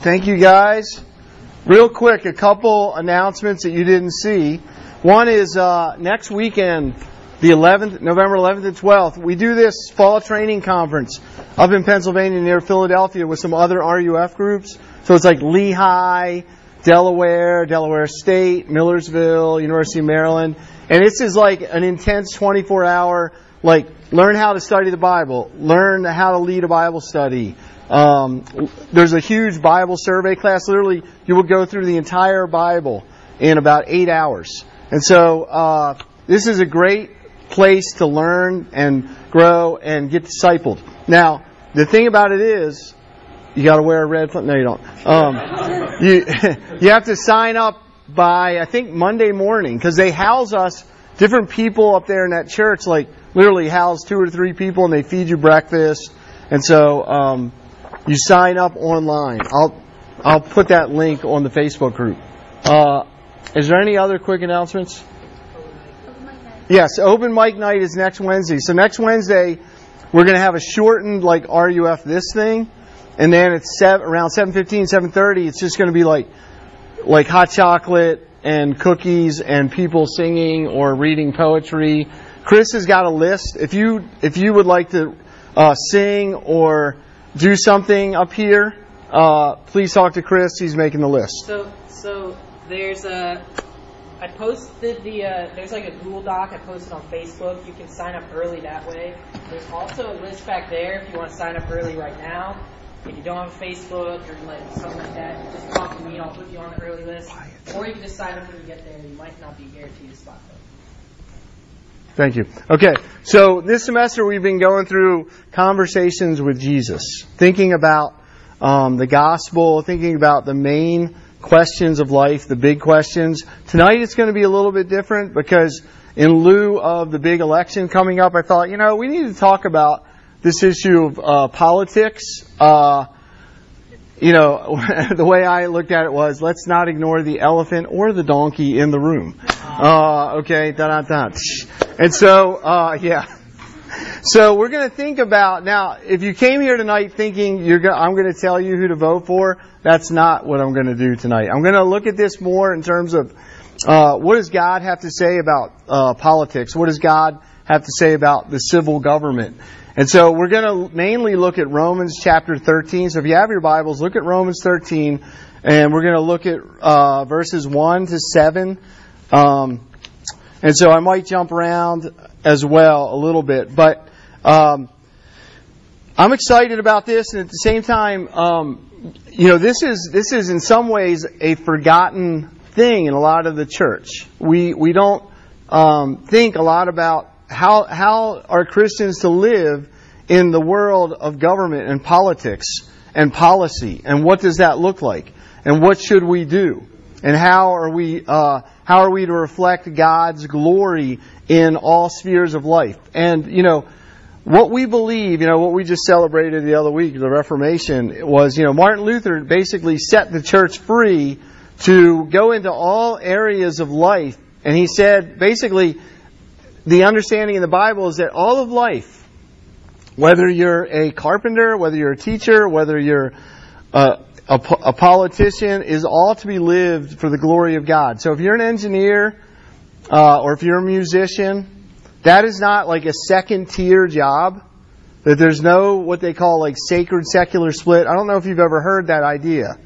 Thank you guys. Real quick, a couple announcements that you didn't see. One is uh, next weekend, the 11th, November 11th and 12th, we do this fall training conference up in Pennsylvania near Philadelphia with some other RUF groups. So it's like Lehigh, Delaware, Delaware State, Millersville, University of Maryland. And this is like an intense 24 hour, like, learn how to study the Bible, learn how to lead a Bible study. Um, there's a huge Bible survey class. Literally, you will go through the entire Bible in about eight hours. And so, uh, this is a great place to learn and grow and get discipled. Now, the thing about it is, you got to wear a red. No, you don't. Um, you you have to sign up by I think Monday morning because they house us different people up there in that church. Like literally house two or three people and they feed you breakfast. And so um, you sign up online. I'll I'll put that link on the Facebook group. Uh, is there any other quick announcements? Yes, open mic night is next Wednesday. So next Wednesday, we're going to have a shortened like RUF this thing, and then it's seven, around 7:15, 7:30. It's just going to be like like hot chocolate and cookies and people singing or reading poetry. Chris has got a list. If you if you would like to uh, sing or do something up here, uh, please talk to Chris. He's making the list. So, so there's a. I posted the. Uh, there's like a Google Doc. I posted on Facebook. You can sign up early that way. There's also a list back there if you want to sign up early right now. If you don't have Facebook or like something like that, just talk to me. and I'll put you on the early list. Or you can just sign up when you get there. You might not be guaranteed a spot though. Thank you. Okay, so this semester we've been going through conversations with Jesus, thinking about um, the gospel, thinking about the main questions of life, the big questions. Tonight it's going to be a little bit different because in lieu of the big election coming up, I thought, you know, we need to talk about this issue of uh, politics. Uh, you know, the way I looked at it was, let's not ignore the elephant or the donkey in the room. Uh, okay, da da da. And so, uh, yeah. So we're going to think about now. If you came here tonight thinking you're, I'm going to tell you who to vote for, that's not what I'm going to do tonight. I'm going to look at this more in terms of uh, what does God have to say about uh, politics? What does God have to say about the civil government? And so we're going to mainly look at Romans chapter 13. So if you have your Bibles, look at Romans 13, and we're going to look at uh, verses 1 to 7. Um, and so I might jump around as well a little bit, but um, I'm excited about this, and at the same time, um, you know, this is this is in some ways a forgotten thing in a lot of the church. We we don't um, think a lot about how how are Christians to live in the world of government and politics and policy, and what does that look like, and what should we do, and how are we uh, how are we to reflect God's glory in all spheres of life, and you know what we believe, you know, what we just celebrated the other week, the Reformation, was, you know, Martin Luther basically set the church free to go into all areas of life. And he said, basically, the understanding in the Bible is that all of life, whether you're a carpenter, whether you're a teacher, whether you're a, a, a politician, is all to be lived for the glory of God. So if you're an engineer, uh, or if you're a musician, that is not like a second tier job. That there's no what they call like sacred secular split. I don't know if you've ever heard that idea.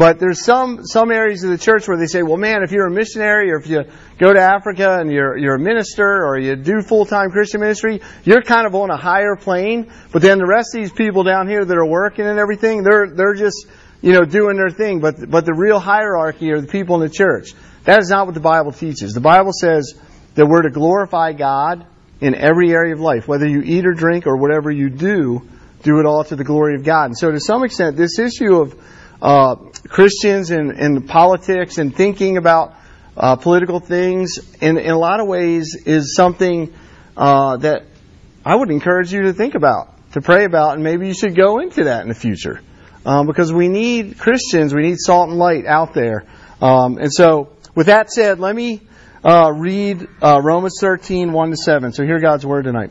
But there's some some areas of the church where they say, well, man, if you're a missionary or if you go to Africa and you're you're a minister or you do full time Christian ministry, you're kind of on a higher plane. But then the rest of these people down here that are working and everything, they're they're just you know doing their thing. But but the real hierarchy are the people in the church. That is not what the Bible teaches. The Bible says that we're to glorify God in every area of life. Whether you eat or drink or whatever you do, do it all to the glory of God. And so, to some extent, this issue of uh, Christians and, and, politics and thinking about uh, political things, in, in, a lot of ways, is something uh, that I would encourage you to think about, to pray about, and maybe you should go into that in the future. Um, because we need Christians, we need salt and light out there. Um, and so, with that said, let me uh, read uh, Romans 13, 1 to 7. So hear God's word tonight.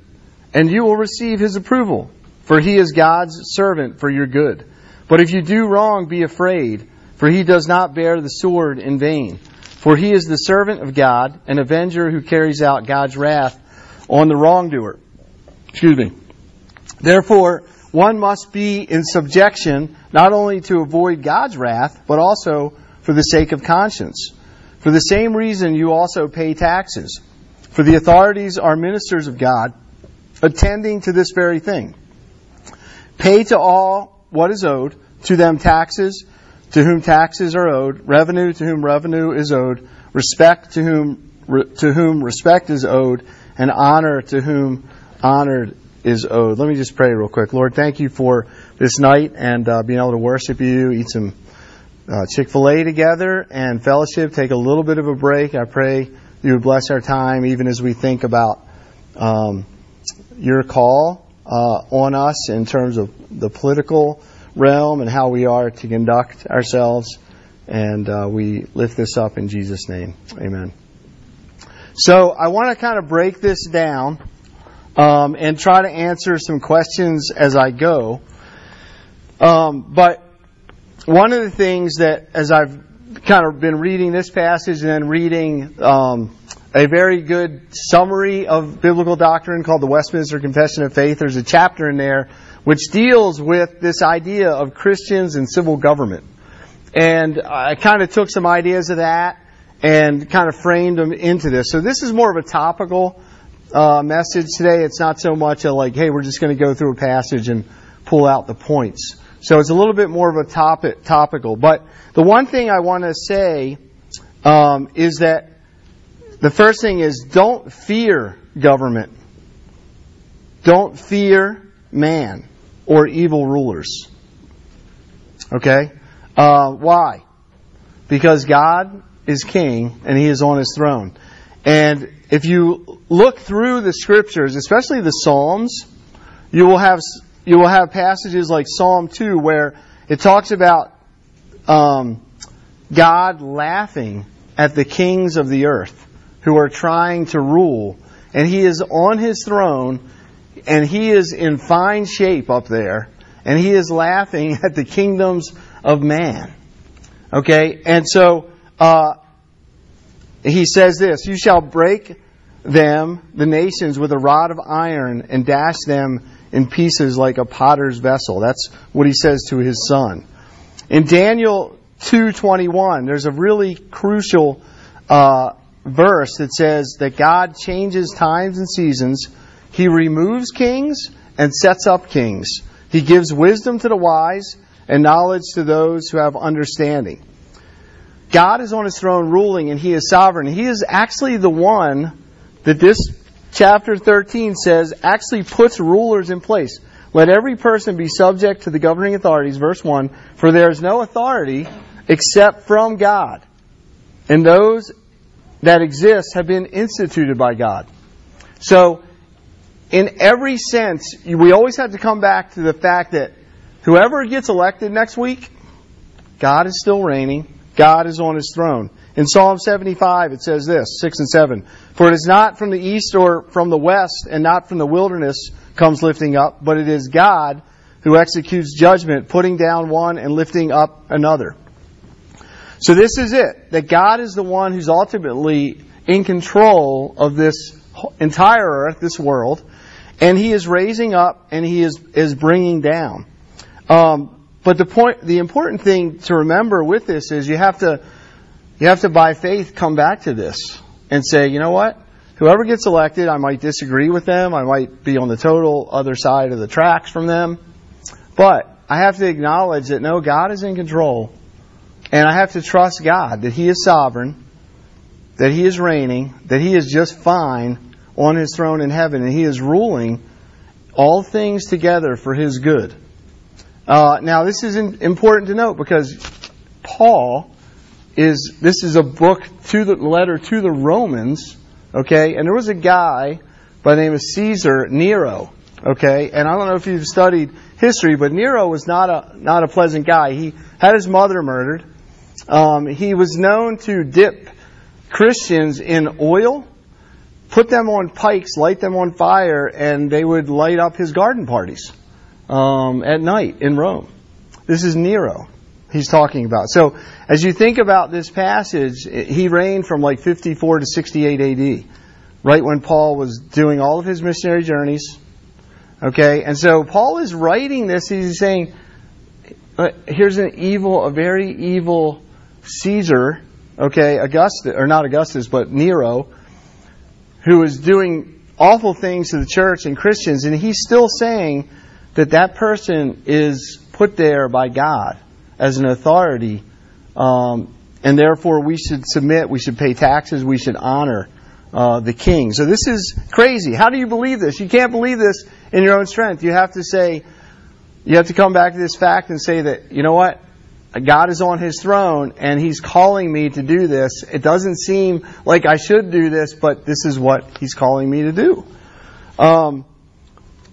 and you will receive his approval, for he is God's servant for your good. But if you do wrong, be afraid, for he does not bear the sword in vain. For he is the servant of God, an avenger who carries out God's wrath on the wrongdoer. Excuse me. Therefore, one must be in subjection not only to avoid God's wrath, but also for the sake of conscience. For the same reason, you also pay taxes. For the authorities are ministers of God attending to this very thing. Pay to all what is owed, to them taxes, to whom taxes are owed, revenue to whom revenue is owed, respect to whom to whom respect is owed, and honor to whom honor is owed. Let me just pray real quick. Lord, thank you for this night and uh, being able to worship you, eat some uh, Chick fil A together, and fellowship. Take a little bit of a break. I pray you would bless our time, even as we think about. Um, your call uh, on us in terms of the political realm and how we are to conduct ourselves. And uh, we lift this up in Jesus' name. Amen. So I want to kind of break this down um, and try to answer some questions as I go. Um, but one of the things that, as I've kind of been reading this passage and then reading um, a very good summary of biblical doctrine called the Westminster Confession of Faith. There's a chapter in there which deals with this idea of Christians and civil government. And I kind of took some ideas of that and kind of framed them into this. So this is more of a topical uh, message today. It's not so much a like, hey, we're just going to go through a passage and pull out the points. So it's a little bit more of a topic, topical. But the one thing I want to say um, is that the first thing is don't fear government. Don't fear man or evil rulers. Okay? Uh, why? Because God is king and he is on his throne. And if you look through the scriptures, especially the Psalms, you will have you will have passages like Psalm 2 where it talks about um, God laughing at the kings of the earth who are trying to rule. And he is on his throne, and he is in fine shape up there, and he is laughing at the kingdoms of man. Okay? And so, uh, he says this You shall break them, the nations, with a rod of iron, and dash them in pieces like a potter's vessel. That's what he says to his son. In Daniel 2:21, there's a really crucial uh, verse that says that God changes times and seasons. He removes kings and sets up kings. He gives wisdom to the wise and knowledge to those who have understanding. God is on his throne ruling and he is sovereign. He is actually the one that this chapter 13 says actually puts rulers in place. Let every person be subject to the governing authorities, verse 1, for there is no authority except from God. And those that exists have been instituted by God. So, in every sense, we always have to come back to the fact that whoever gets elected next week, God is still reigning. God is on his throne. In Psalm 75, it says this, 6 and 7. For it is not from the east or from the west and not from the wilderness comes lifting up, but it is God who executes judgment, putting down one and lifting up another. So this is it, that God is the one who's ultimately in control of this entire earth, this world, and He is raising up and He is, is bringing down. Um, but the point, the important thing to remember with this is you have to, you have to by faith come back to this and say, you know what? Whoever gets elected, I might disagree with them. I might be on the total other side of the tracks from them. But I have to acknowledge that no, God is in control and I have to trust God that He is sovereign that he is reigning, that he is just fine on his throne in heaven, and he is ruling all things together for his good. Uh, now, this is important to note because Paul is this is a book to the letter to the Romans, okay? And there was a guy by the name of Caesar Nero, okay? And I don't know if you've studied history, but Nero was not a not a pleasant guy. He had his mother murdered. Um, he was known to dip Christians in oil, put them on pikes, light them on fire, and they would light up his garden parties um, at night in Rome. This is Nero he's talking about. So as you think about this passage, he reigned from like 54 to 68 AD, right when Paul was doing all of his missionary journeys. Okay, and so Paul is writing this. He's saying, uh, here's an evil, a very evil Caesar, okay, Augustus, or not Augustus, but Nero, who is doing awful things to the church and Christians, and he's still saying that that person is put there by God as an authority, um, and therefore we should submit, we should pay taxes, we should honor uh, the king. So this is crazy. How do you believe this? You can't believe this in your own strength. You have to say, you have to come back to this fact and say that, you know what? God is on his throne and he's calling me to do this. It doesn't seem like I should do this, but this is what he's calling me to do. Um,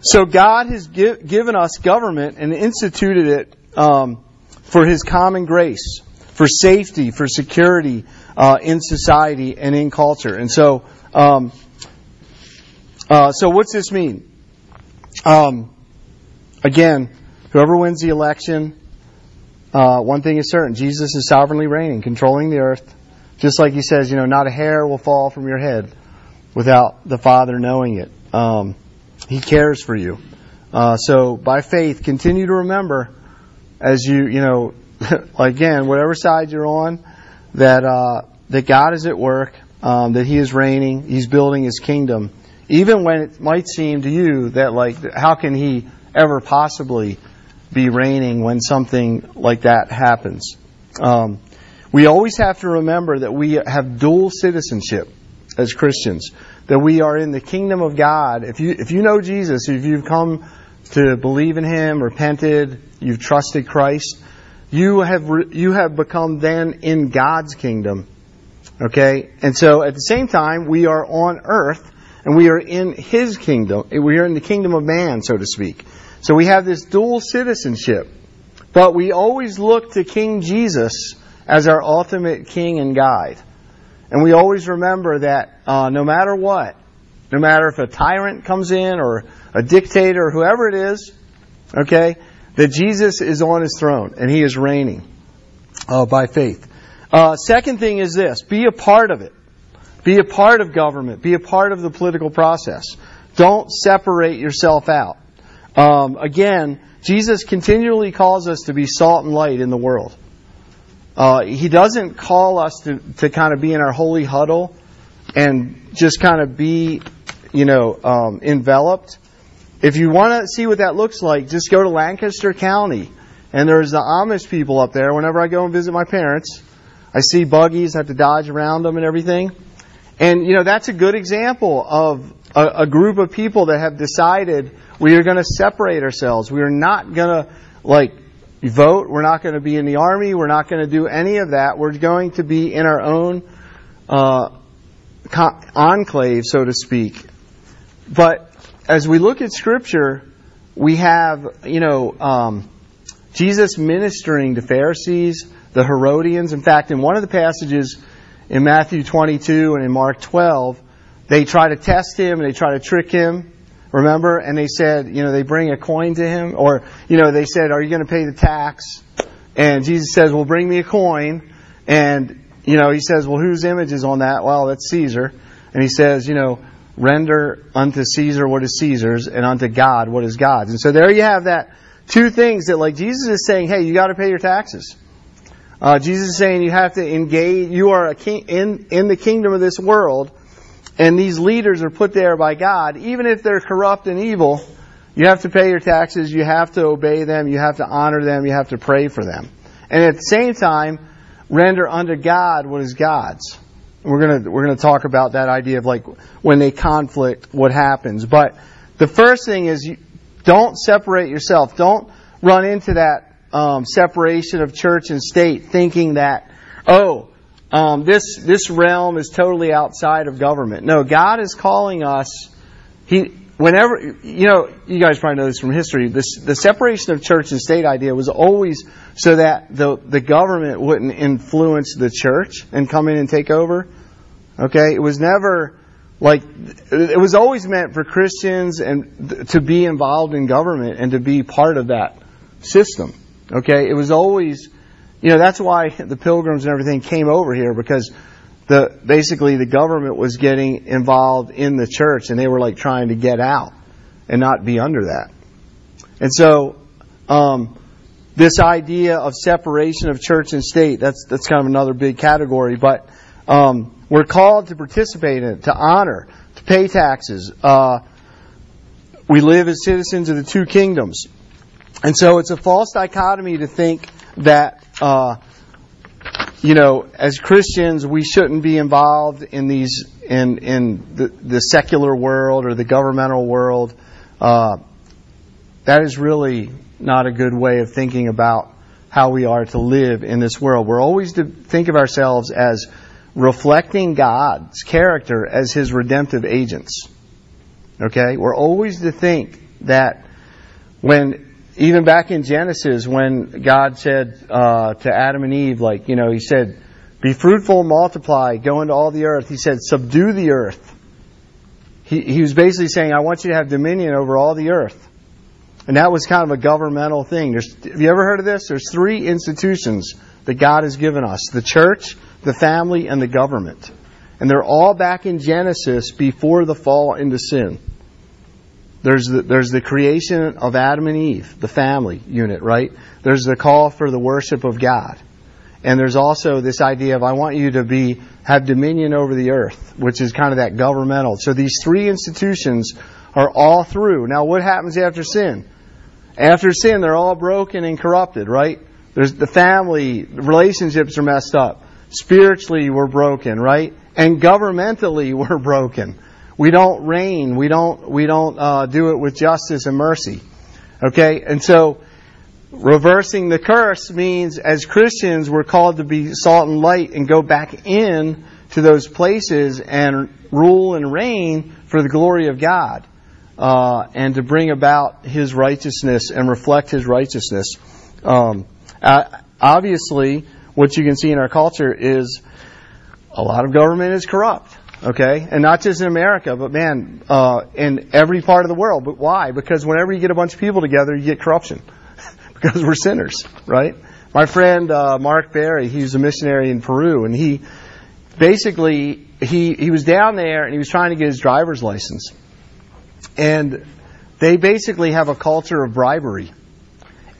so God has give, given us government and instituted it um, for his common grace, for safety, for security uh, in society and in culture. And so, um, uh, so what's this mean? Um, again, whoever wins the election uh, one thing is certain Jesus is sovereignly reigning, controlling the earth. Just like he says, you know, not a hair will fall from your head without the Father knowing it. Um, he cares for you. Uh, so by faith, continue to remember as you, you know, again, whatever side you're on, that, uh, that God is at work, um, that He is reigning, He's building His kingdom. Even when it might seem to you that, like, how can He ever possibly be reigning when something like that happens. Um, we always have to remember that we have dual citizenship as Christians. That we are in the kingdom of God. If you if you know Jesus, if you've come to believe in Him, repented, you've trusted Christ, you have re, you have become then in God's kingdom. Okay, and so at the same time, we are on earth and we are in His kingdom. We are in the kingdom of man, so to speak. So we have this dual citizenship. But we always look to King Jesus as our ultimate king and guide. And we always remember that uh, no matter what, no matter if a tyrant comes in or a dictator or whoever it is, okay, that Jesus is on his throne and he is reigning uh, by faith. Uh, second thing is this be a part of it. Be a part of government. Be a part of the political process. Don't separate yourself out. Um, again, Jesus continually calls us to be salt and light in the world. Uh, he doesn't call us to, to kind of be in our holy huddle and just kind of be, you know, um, enveloped. If you want to see what that looks like, just go to Lancaster County. And there's the Amish people up there. Whenever I go and visit my parents, I see buggies, I have to dodge around them and everything. And, you know, that's a good example of a, a group of people that have decided we are going to separate ourselves. We are not going to, like, vote. We're not going to be in the army. We're not going to do any of that. We're going to be in our own uh, enclave, so to speak. But as we look at Scripture, we have, you know, um, Jesus ministering to Pharisees, the Herodians. In fact, in one of the passages in Matthew 22 and in Mark 12, they try to test him and they try to trick him. Remember? And they said, you know, they bring a coin to him, or, you know, they said, are you going to pay the tax? And Jesus says, well, bring me a coin. And, you know, he says, well, whose image is on that? Well, that's Caesar. And he says, you know, render unto Caesar what is Caesar's, and unto God what is God's. And so there you have that two things that, like, Jesus is saying, hey, you got to pay your taxes. Uh, Jesus is saying you have to engage, you are a king, in, in the kingdom of this world, and these leaders are put there by God, even if they're corrupt and evil, you have to pay your taxes, you have to obey them, you have to honor them, you have to pray for them. And at the same time, render unto God what is God's. we're gonna we're gonna talk about that idea of like when they conflict, what happens. But the first thing is you don't separate yourself. Don't run into that um, separation of church and state, thinking that oh um, this this realm is totally outside of government. No, God is calling us. He whenever you know you guys probably know this from history. This the separation of church and state idea was always so that the the government wouldn't influence the church and come in and take over. Okay, it was never like it was always meant for Christians and to be involved in government and to be part of that system. Okay, it was always you know, that's why the pilgrims and everything came over here because the basically the government was getting involved in the church and they were like trying to get out and not be under that. And so um, this idea of separation of church and state that's that's kind of another big category, but um, we're called to participate in it, to honor, to pay taxes. Uh, we live as citizens of the two kingdoms. And so it's a false dichotomy to think that uh, you know, as Christians, we shouldn't be involved in these in in the, the secular world or the governmental world. Uh, that is really not a good way of thinking about how we are to live in this world. We're always to think of ourselves as reflecting God's character as His redemptive agents. Okay, we're always to think that when even back in Genesis, when God said uh, to Adam and Eve, like, you know, He said, Be fruitful, multiply, go into all the earth. He said, Subdue the earth. He, he was basically saying, I want you to have dominion over all the earth. And that was kind of a governmental thing. There's, have you ever heard of this? There's three institutions that God has given us the church, the family, and the government. And they're all back in Genesis before the fall into sin. There's the, there's the creation of Adam and Eve, the family unit, right? There's the call for the worship of God. And there's also this idea of I want you to be have dominion over the earth, which is kind of that governmental. So these three institutions are all through. Now what happens after sin? After sin, they're all broken and corrupted, right? There's the family relationships are messed up. Spiritually, we're broken, right? And governmentally, we're broken. We don't reign. We don't, we don't uh, do it with justice and mercy. Okay? And so, reversing the curse means as Christians, we're called to be salt and light and go back in to those places and rule and reign for the glory of God. Uh, and to bring about His righteousness and reflect His righteousness. Um, obviously, what you can see in our culture is a lot of government is corrupt. Okay? And not just in America, but man, uh, in every part of the world. But why? Because whenever you get a bunch of people together, you get corruption. because we're sinners, right? My friend uh, Mark Barry, he's a missionary in Peru, and he basically he he was down there and he was trying to get his driver's license, and they basically have a culture of bribery.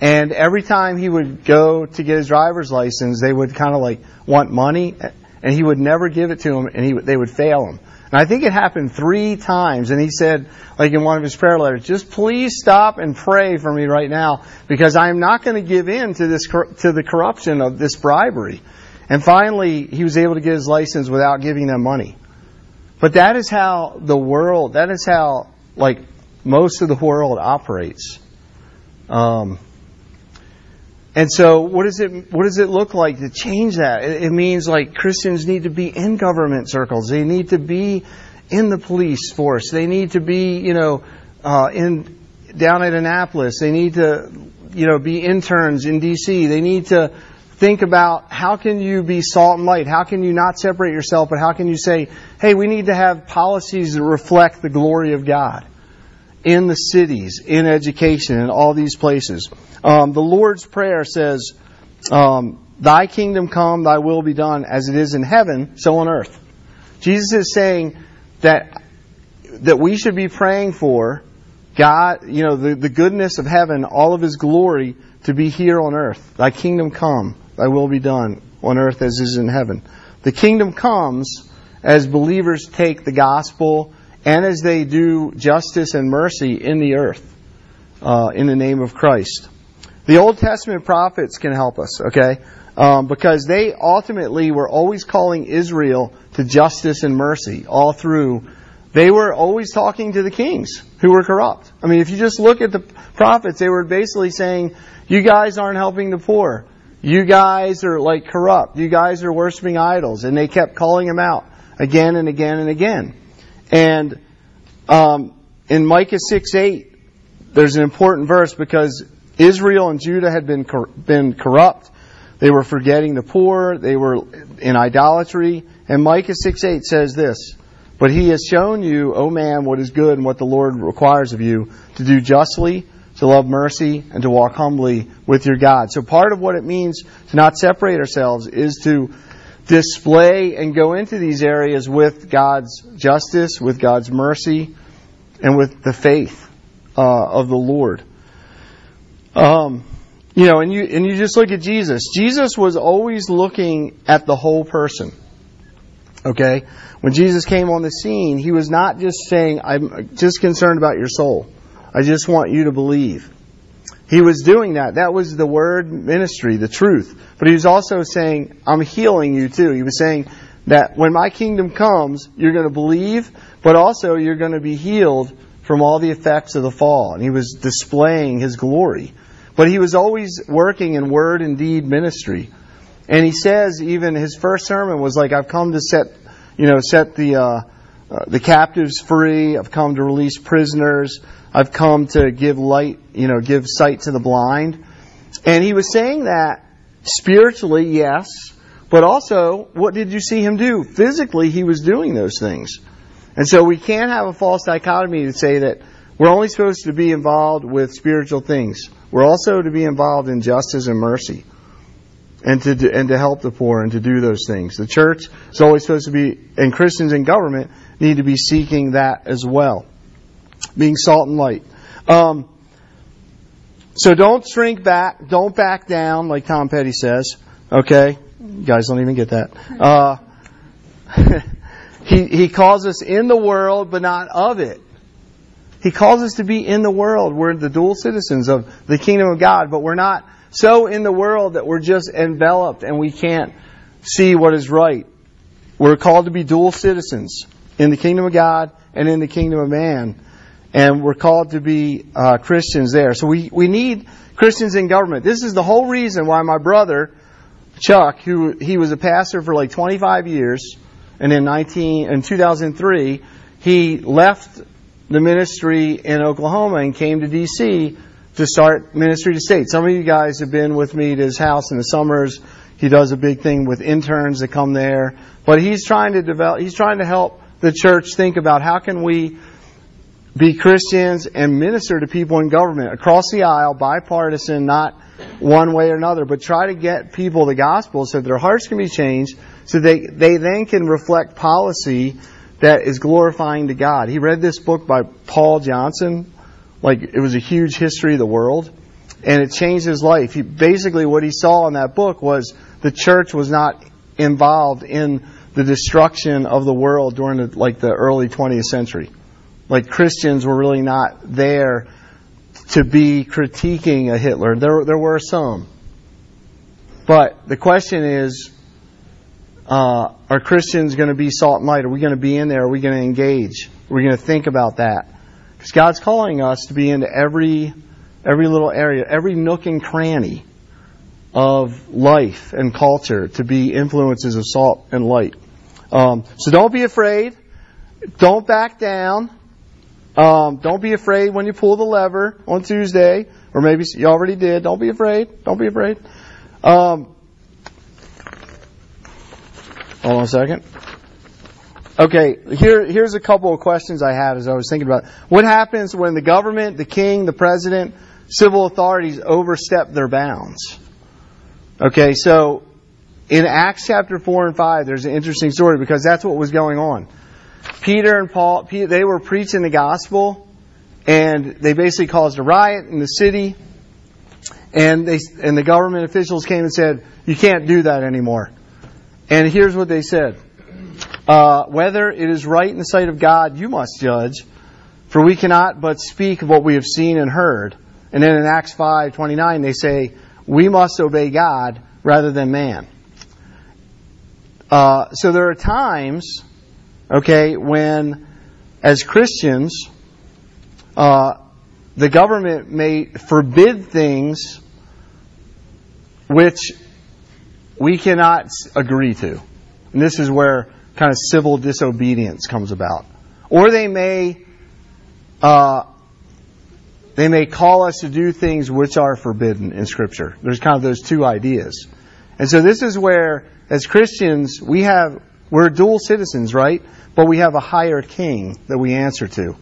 And every time he would go to get his driver's license, they would kind of like want money and he would never give it to them, and he, they would fail him. And I think it happened three times, and he said, like in one of his prayer letters, just please stop and pray for me right now, because I am not going to give in to this to the corruption of this bribery. And finally, he was able to get his license without giving them money. But that is how the world, that is how like most of the world operates. Um, and so, what does it what does it look like to change that? It, it, means like Christians need to be in government circles. They need to be in the police force. They need to be, you know, uh, in down at Annapolis. They need to, you know, be interns in D.C. They need to think about how can you be salt and light? How can you not separate yourself, but how can you say, hey, we need to have policies that reflect the glory of God in the cities, in education, in all these places. Um, the Lord's Prayer says, um, Thy kingdom come, thy will be done, as it is in heaven, so on earth. Jesus is saying that, that we should be praying for God, you know, the, the goodness of heaven, all of his glory to be here on earth. Thy kingdom come, thy will be done on earth as is in heaven. The kingdom comes as believers take the gospel and as they do justice and mercy in the earth uh, in the name of Christ. The Old Testament prophets can help us, okay? um, because they ultimately were always calling Israel to justice and mercy all through. They were always talking to the kings who were corrupt. I mean, if you just look at the prophets, they were basically saying, "You guys aren't helping the poor. You guys are like corrupt. You guys are worshiping idols," and they kept calling them out again and again and again. And um, in Micah six eight, there's an important verse because Israel and Judah had been cor- been corrupt. They were forgetting the poor. They were in idolatry. And Micah 6 8 says this But he has shown you, O man, what is good and what the Lord requires of you to do justly, to love mercy, and to walk humbly with your God. So part of what it means to not separate ourselves is to display and go into these areas with God's justice, with God's mercy, and with the faith uh, of the Lord. Um, you know, and you and you just look at Jesus. Jesus was always looking at the whole person. Okay? When Jesus came on the scene, he was not just saying, I'm just concerned about your soul. I just want you to believe. He was doing that. That was the word ministry, the truth. But he was also saying, I'm healing you too. He was saying that when my kingdom comes, you're going to believe, but also you're going to be healed from all the effects of the fall. And he was displaying his glory. But he was always working in word and deed ministry. And he says even his first sermon was like, I've come to set, you know, set the, uh, uh, the captives free. I've come to release prisoners. I've come to give light, you know, give sight to the blind. And he was saying that spiritually, yes, but also, what did you see him do? Physically, he was doing those things. And so we can't have a false dichotomy to say that we're only supposed to be involved with spiritual things. We're also to be involved in justice and mercy and to, and to help the poor and to do those things. The church is always supposed to be, and Christians in government need to be seeking that as well. Being salt and light. Um, so don't shrink back, don't back down, like Tom Petty says. Okay? You guys don't even get that. Uh, he, he calls us in the world, but not of it. He calls us to be in the world. We're the dual citizens of the kingdom of God, but we're not so in the world that we're just enveloped and we can't see what is right. We're called to be dual citizens in the kingdom of God and in the kingdom of man. And we're called to be uh, Christians there. So we, we need Christians in government. This is the whole reason why my brother, Chuck, who he was a pastor for like 25 years, and in 19 in 2003 he left the ministry in Oklahoma and came to D.C. to start ministry to state. Some of you guys have been with me to his house in the summers. He does a big thing with interns that come there, but he's trying to develop. He's trying to help the church think about how can we be Christians and minister to people in government across the aisle, bipartisan, not one way or another, but try to get people the gospel so their hearts can be changed, so they they then can reflect policy that is glorifying to God. He read this book by Paul Johnson, like it was a huge history of the world, and it changed his life. He, basically, what he saw in that book was the church was not involved in the destruction of the world during the, like the early 20th century. Like Christians were really not there to be critiquing a Hitler. There, there were some. But the question is, uh, are Christians going to be salt and light? Are we going to be in there? Are we going to engage? Are we going to think about that? Because God's calling us to be into every every little area, every nook and cranny of life and culture to be influences of salt and light. Um, so don't be afraid. Don't back down. Um, don't be afraid when you pull the lever on Tuesday, or maybe you already did. Don't be afraid. Don't be afraid. Um, Hold on a second. Okay, here, here's a couple of questions I had as I was thinking about what happens when the government, the king, the president, civil authorities overstep their bounds. Okay, so in Acts chapter 4 and 5, there's an interesting story because that's what was going on. Peter and Paul, they were preaching the gospel, and they basically caused a riot in the city, and they and the government officials came and said, "You can't do that anymore." And here's what they said uh, Whether it is right in the sight of God, you must judge, for we cannot but speak of what we have seen and heard. And then in Acts 5:29, they say, We must obey God rather than man. Uh, so there are times, okay, when as Christians, uh, the government may forbid things which we cannot agree to. And this is where kind of civil disobedience comes about. Or they may, uh, they may call us to do things which are forbidden in Scripture. There's kind of those two ideas. And so this is where, as Christians, we have, we're dual citizens, right? But we have a higher king that we answer to.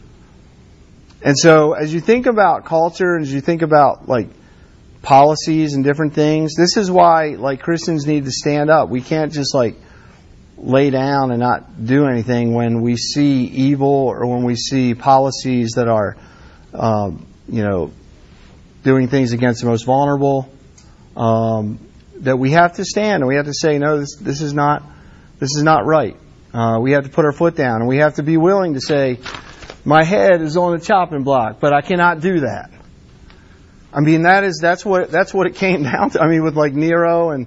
And so as you think about culture and as you think about like policies and different things, this is why like Christians need to stand up. We can't just like lay down and not do anything when we see evil or when we see policies that are, um, you know, doing things against the most vulnerable. Um, that we have to stand and we have to say, no, this, this is not, this is not right. Uh, we have to put our foot down and we have to be willing to say, my head is on the chopping block, but I cannot do that. I mean, that is, that's what, that's what it came down to. I mean, with like Nero and,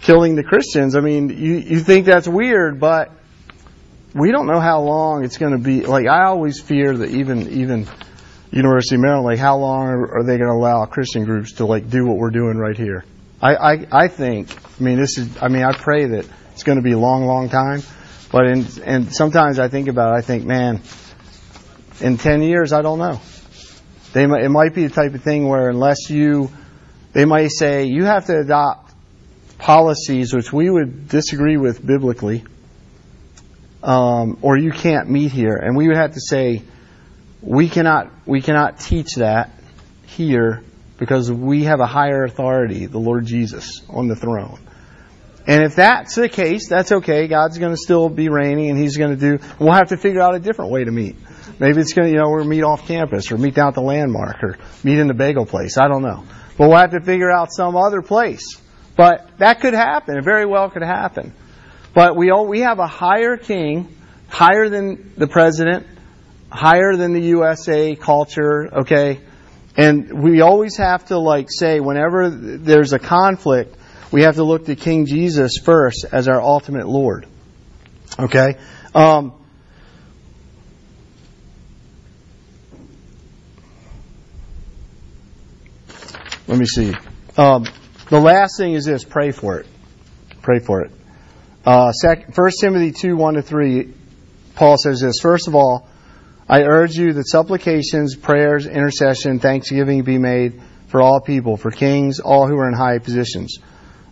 killing the Christians. I mean, you, you think that's weird, but we don't know how long it's going to be. Like, I always fear that even, even University of Maryland, like, how long are, they going to allow Christian groups to, like, do what we're doing right here? I, I, I think, I mean, this is, I mean, I pray that it's going to be a long, long time. But in, and sometimes I think about it, I think, man, in 10 years, I don't know. They it might be the type of thing where unless you, they might say, you have to adopt policies which we would disagree with biblically, um, or you can't meet here, and we would have to say we cannot we cannot teach that here because we have a higher authority, the Lord Jesus, on the throne. And if that's the case, that's okay. God's going to still be reigning, and He's going to do. We'll have to figure out a different way to meet. Maybe it's going to, you know, we'll meet off campus, or meet down at the landmark, or meet in the bagel place. I don't know, but we'll have to figure out some other place but that could happen. It very well could happen. But we all, we have a higher king, higher than the president, higher than the USA culture, okay? And we always have to like say whenever there's a conflict, we have to look to King Jesus first as our ultimate Lord. Okay? Um, let me see. Um, the last thing is this pray for it. Pray for it. Uh, 1 Timothy 2 1 to 3, Paul says this First of all, I urge you that supplications, prayers, intercession, thanksgiving be made for all people, for kings, all who are in high positions,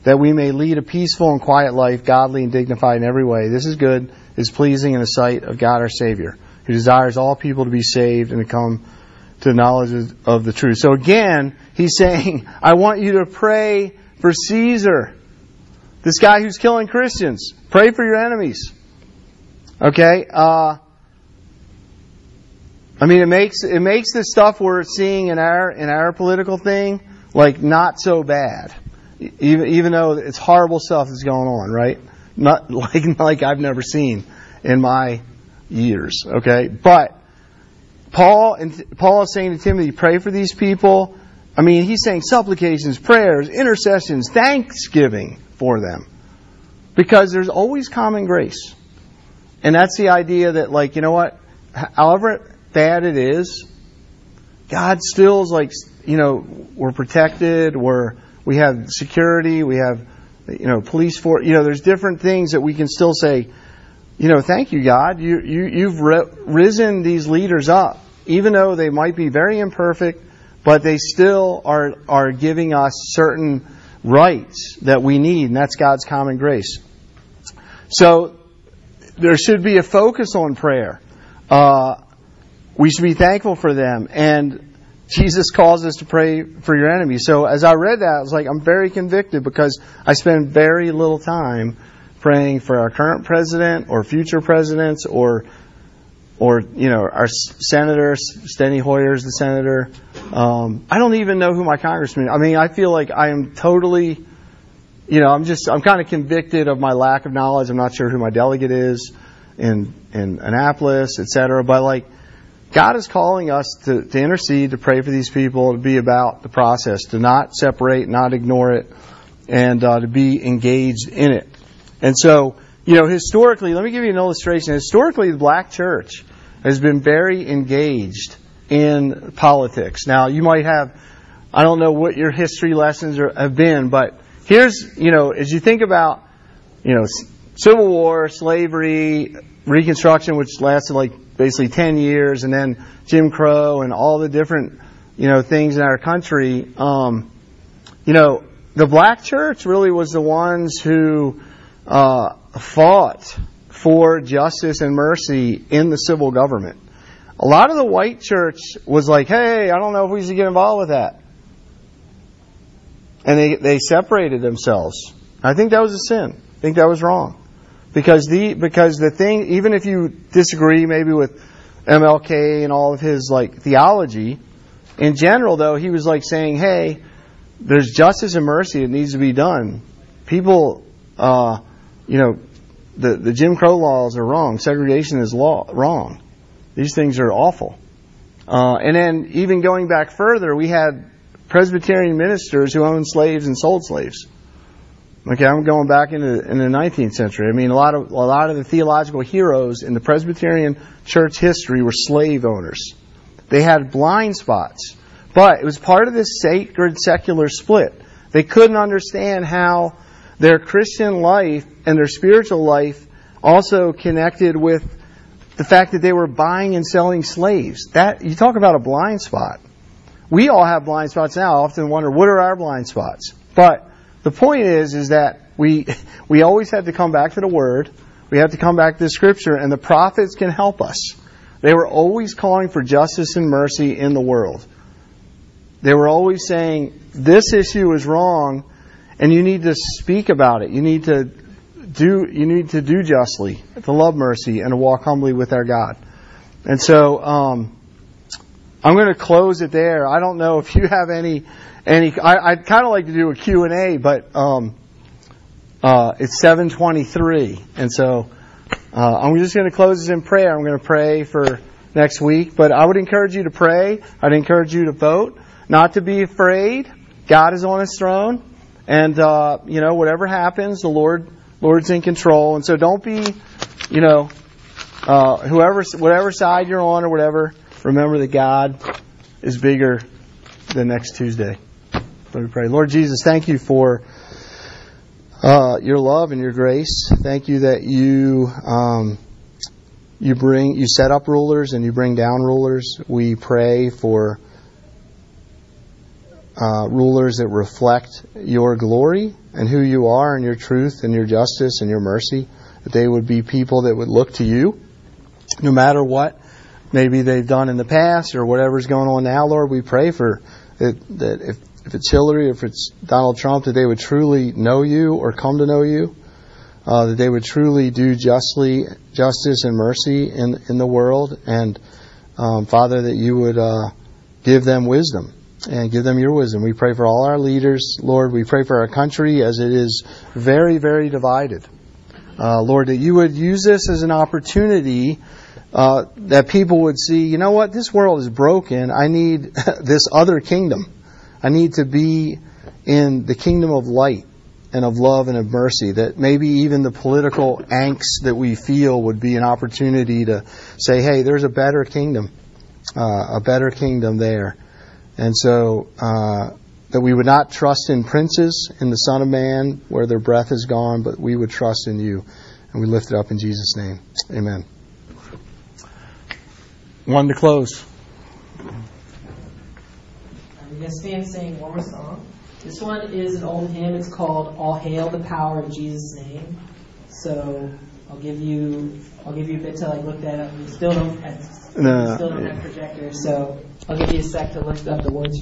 that we may lead a peaceful and quiet life, godly and dignified in every way. This is good, is pleasing in the sight of God our Savior, who desires all people to be saved and to come to knowledge of the truth. So again, he's saying, I want you to pray for Caesar, this guy who's killing Christians. Pray for your enemies. Okay? Uh, I mean, it makes it makes the stuff we're seeing in our in our political thing like not so bad, even even though it's horrible stuff that's going on, right? Not like like I've never seen in my years. Okay, but Paul and Paul is saying to Timothy, pray for these people. I mean, he's saying supplications, prayers, intercessions, thanksgiving for them. Because there's always common grace. And that's the idea that, like, you know what? However bad it is, God still is like, you know, we're protected, we're, we have security, we have, you know, police force, you know, there's different things that we can still say, you know, thank you, God. You, you, you've risen these leaders up even though they might be very imperfect, but they still are, are giving us certain rights that we need, and that's God's common grace. So there should be a focus on prayer. Uh, we should be thankful for them, and Jesus calls us to pray for your enemies. So as I read that, I was like, I'm very convicted because I spend very little time praying for our current president or future presidents or or you know our senator Steny Hoyer's the senator. Um, I don't even know who my congressman. I mean, I feel like I am totally, you know, I'm just I'm kind of convicted of my lack of knowledge. I'm not sure who my delegate is in in Annapolis, et cetera. But like, God is calling us to, to intercede, to pray for these people, to be about the process, to not separate, not ignore it, and uh, to be engaged in it. And so, you know, historically, let me give you an illustration. Historically, the black church has been very engaged in politics. Now, you might have, I don't know what your history lessons are, have been, but here's, you know, as you think about, you know, Civil War, slavery, Reconstruction, which lasted like basically 10 years, and then Jim Crow and all the different, you know, things in our country, um, you know, the black church really was the ones who uh, fought for justice and mercy in the civil government. A lot of the white church was like, hey, I don't know if we should get involved with that. And they, they separated themselves. I think that was a sin. I think that was wrong. Because the because the thing even if you disagree maybe with MLK and all of his like theology, in general though, he was like saying, Hey, there's justice and mercy that needs to be done. People uh, you know, the, the Jim Crow laws are wrong. Segregation is law wrong. These things are awful. Uh, and then even going back further, we had Presbyterian ministers who owned slaves and sold slaves. Okay, I'm going back into in the 19th century. I mean, a lot of a lot of the theological heroes in the Presbyterian church history were slave owners. They had blind spots, but it was part of this sacred secular split. They couldn't understand how their Christian life and their spiritual life also connected with the fact that they were buying and selling slaves. That you talk about a blind spot. We all have blind spots now. I often wonder what are our blind spots. But the point is, is that we we always have to come back to the Word. We have to come back to the Scripture, and the prophets can help us. They were always calling for justice and mercy in the world. They were always saying this issue is wrong, and you need to speak about it. You need to do you need to do justly, to love mercy, and to walk humbly with our God. And so um, I'm going to close it there. I don't know if you have any any. I, would kind of like to do a Q and A, but um, uh, it's 7:23, and so uh, I'm just going to close this in prayer. I'm going to pray for next week, but I would encourage you to pray. I'd encourage you to vote, not to be afraid. God is on His throne, and uh, you know whatever happens, the Lord Lord's in control, and so don't be, you know, uh, whoever, whatever side you're on or whatever. Remember that God is bigger than next Tuesday. Let me pray. Lord Jesus, thank you for uh, your love and your grace. Thank you that you um, you bring you set up rulers and you bring down rulers. We pray for uh, rulers that reflect your glory and who you are and your truth and your justice and your mercy. That they would be people that would look to you no matter what maybe they've done in the past or whatever's going on now, Lord. We pray for that, that if, if it's Hillary, if it's Donald Trump, that they would truly know you or come to know you. Uh, that they would truly do justly justice and mercy in in the world, and um, Father, that you would uh, give them wisdom and give them your wisdom. We pray for all our leaders, Lord. We pray for our country as it is very, very divided. Uh, Lord, that you would use this as an opportunity uh, that people would see, you know what, this world is broken. I need this other kingdom. I need to be in the kingdom of light and of love and of mercy. That maybe even the political angst that we feel would be an opportunity to say, hey, there's a better kingdom, uh, a better kingdom there. And so, uh, that we would not trust in princes, in the Son of Man, where their breath is gone, but we would trust in you. And we lift it up in Jesus' name. Amen. One to close. I'm going to stand sing one more song. This one is an old hymn. It's called "All Hail the Power of Jesus' Name." So I'll give you I'll give you a bit to like look that up. Still don't No. still don't have projectors, so I'll give you a sec to look up the words.